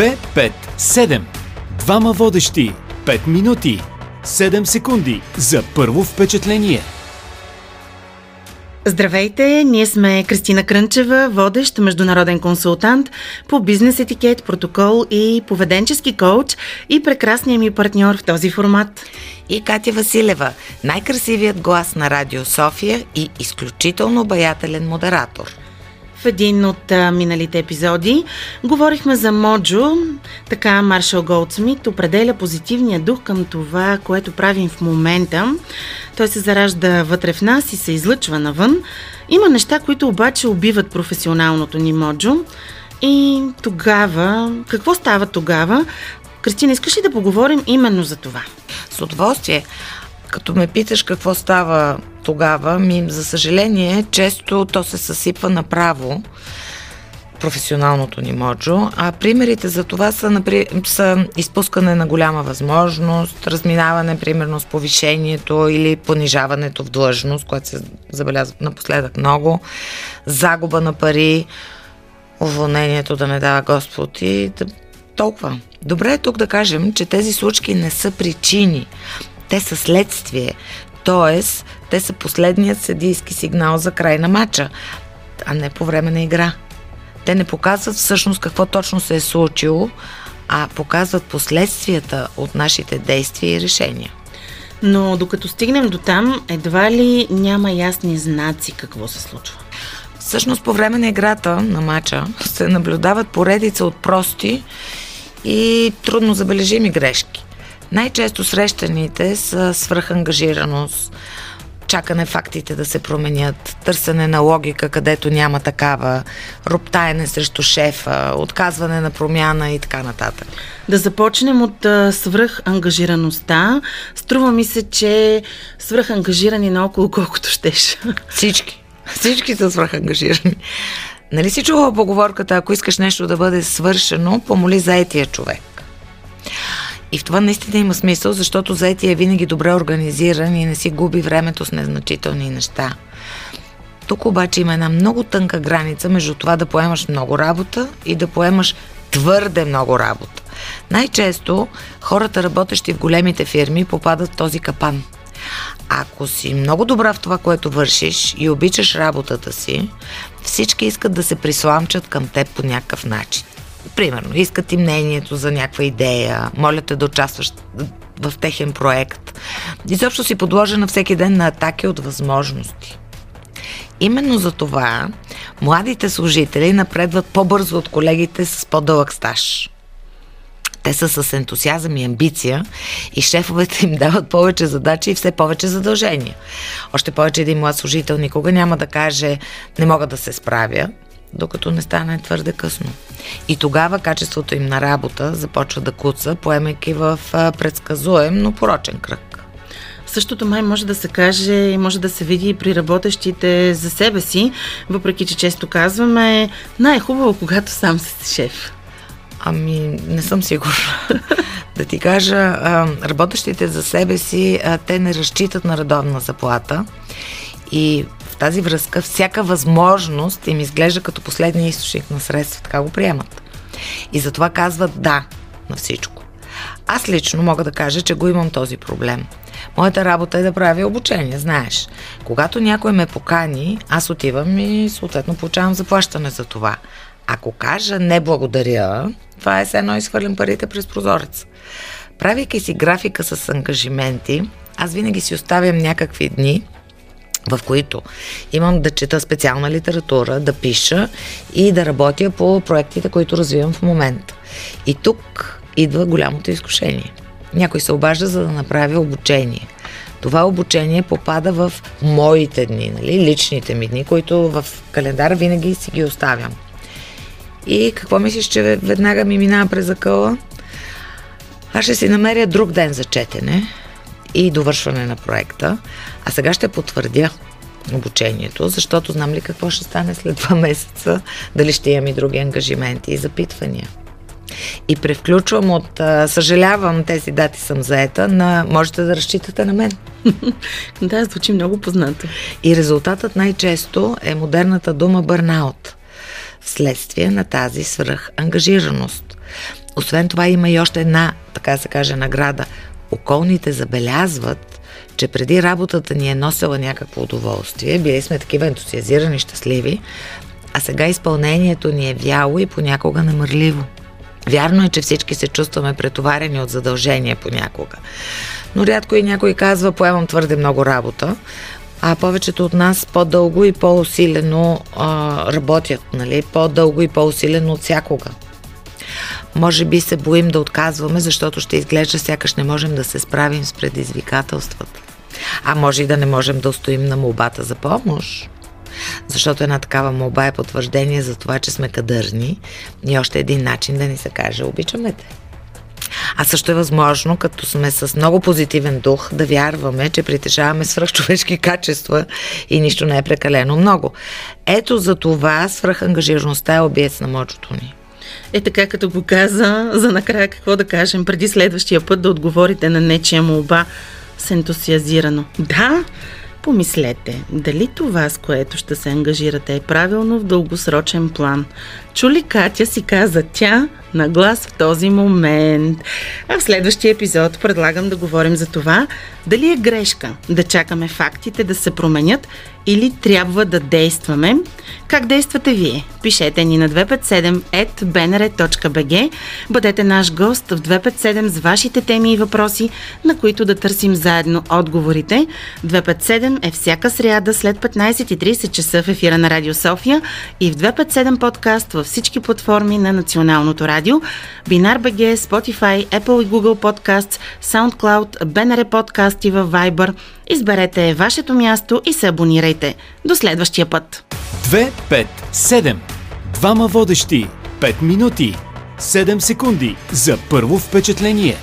2, 5, 7. Двама водещи. 5 минути. 7 секунди за първо впечатление. Здравейте, ние сме Кристина Крънчева, водещ международен консултант по бизнес етикет, протокол и поведенчески коуч и прекрасният ми партньор в този формат. И Катя Василева, най-красивият глас на Радио София и изключително обаятелен модератор. В един от а, миналите епизоди говорихме за Моджо, така Маршал Голдсмит определя позитивния дух към това, което правим в момента. Той се заражда вътре в нас и се излъчва навън. Има неща, които обаче убиват професионалното ни Моджо. И тогава, какво става тогава? Кристина, искаш ли да поговорим именно за това? С удоволствие. Като ме питаш какво става тогава, ми, за съжаление, често то се съсипва направо професионалното ни моджо, а примерите за това са, напри... са изпускане на голяма възможност, разминаване примерно с повишението или понижаването в длъжност, което се забелязва напоследък много, загуба на пари, уволнението да не дава Господ и да... толкова. Добре е тук да кажем, че тези случки не са причини, те са следствие. Тоест, те са последният съдийски сигнал за край на матча, а не по време на игра. Те не показват всъщност какво точно се е случило, а показват последствията от нашите действия и решения. Но докато стигнем до там, едва ли няма ясни знаци какво се случва. Всъщност по време на играта на матча се наблюдават поредица от прости и трудно забележими грешки. Най-често срещаните са свръхангажираност, чакане фактите да се променят, търсене на логика, където няма такава, роптаене срещу шефа, отказване на промяна и така нататък. Да започнем от свръхангажираността. Струва ми се, че свръхангажирани наоколо колкото щеш. Всички. Всички са свръхангажирани. Нали си чувала поговорката, ако искаш нещо да бъде свършено, помоли заетия човек. И в това наистина има смисъл, защото заетия е винаги добре организиран и не си губи времето с незначителни неща. Тук обаче има една много тънка граница между това да поемаш много работа и да поемаш твърде много работа. Най-често хората, работещи в големите фирми, попадат в този капан. Ако си много добра в това, което вършиш и обичаш работата си, всички искат да се присламчат към теб по някакъв начин. Примерно, искат ти мнението за някаква идея, моля те да участваш в техен проект. Изобщо си подложена всеки ден на атаки от възможности. Именно за това младите служители напредват по-бързо от колегите с по-дълъг стаж. Те са с ентусиазъм и амбиция и шефовете им дават повече задачи и все повече задължения. Още повече един млад служител никога няма да каже не мога да се справя, докато не стане твърде късно. И тогава качеството им на работа започва да куца, поемайки в предсказуем, но порочен кръг. Същото май може да се каже и може да се види и при работещите за себе си, въпреки че често казваме най-хубаво, когато сам си шеф. Ами, не съм сигурна. да ти кажа, работещите за себе си, те не разчитат на редовна заплата и тази връзка всяка възможност им изглежда като последния източник на средства. Така го приемат. И затова казват да на всичко. Аз лично мога да кажа, че го имам този проблем. Моята работа е да правя обучение, знаеш. Когато някой ме покани, аз отивам и съответно получавам заплащане за това. Ако кажа не благодаря, това е все едно изхвърлям парите през прозореца. Правейки си графика с ангажименти, аз винаги си оставям някакви дни, в които имам да чета специална литература, да пиша и да работя по проектите, които развивам в момента. И тук идва голямото изкушение. Някой се обажда за да направи обучение. Това обучение попада в моите дни, нали, личните ми дни, които в календара винаги си ги оставям. И какво мислиш, че веднага ми минава през закъла? Аз ще си намеря друг ден за четене, и довършване на проекта. А сега ще потвърдя обучението, защото знам ли какво ще стане след два месеца, дали ще имам и други ангажименти и запитвания. И превключвам от съжалявам, тези дати съм заета, на можете да разчитате на мен. да, звучи много познато. И резултатът най-често е модерната дума бърнаут, вследствие на тази свръх ангажираност. Освен това има и още една, така се каже, награда. Околните забелязват, че преди работата ни е носила някакво удоволствие, били сме такива ентусиазирани, щастливи, а сега изпълнението ни е вяло и понякога намърливо. Вярно е, че всички се чувстваме претоварени от задължения понякога. Но рядко и някой казва, поемам твърде много работа, а повечето от нас по-дълго и по-усилено а, работят, нали? по-дълго и по-усилено от всякога. Може би се боим да отказваме, защото ще изглежда сякаш не можем да се справим с предизвикателствата. А може и да не можем да устоим на молбата за помощ. Защото една такава молба е потвърждение за това, че сме кадърни и още един начин да ни се каже обичаме те. А също е възможно, като сме с много позитивен дух, да вярваме, че притежаваме свръхчовешки качества и нищо не е прекалено много. Ето за това свръхангажираността е обиец на мочото ни. Е така, като го каза, за накрая какво да кажем, преди следващия път да отговорите на нечия молба с ентусиазирано. Да, Помислете, дали това, с което ще се ангажирате, е правилно в дългосрочен план. Чули Катя си каза тя на глас в този момент. А в следващия епизод предлагам да говорим за това, дали е грешка да чакаме фактите да се променят или трябва да действаме. Как действате вие? Пишете ни на 257.bnr.bg Бъдете наш гост в 257 с вашите теми и въпроси, на които да търсим заедно отговорите. 257 е всяка сряда след 15.30 часа в ефира на Радио София и в 257 подкаст във всички платформи на Националното радио. Бинар БГ, Spotify, Apple и Google Podcasts, SoundCloud, BNR подкасти в Viber. Изберете вашето място и се абонирайте. До следващия път! 2, 5, 7. Двама водещи. 5 минути. 7 секунди за първо впечатление.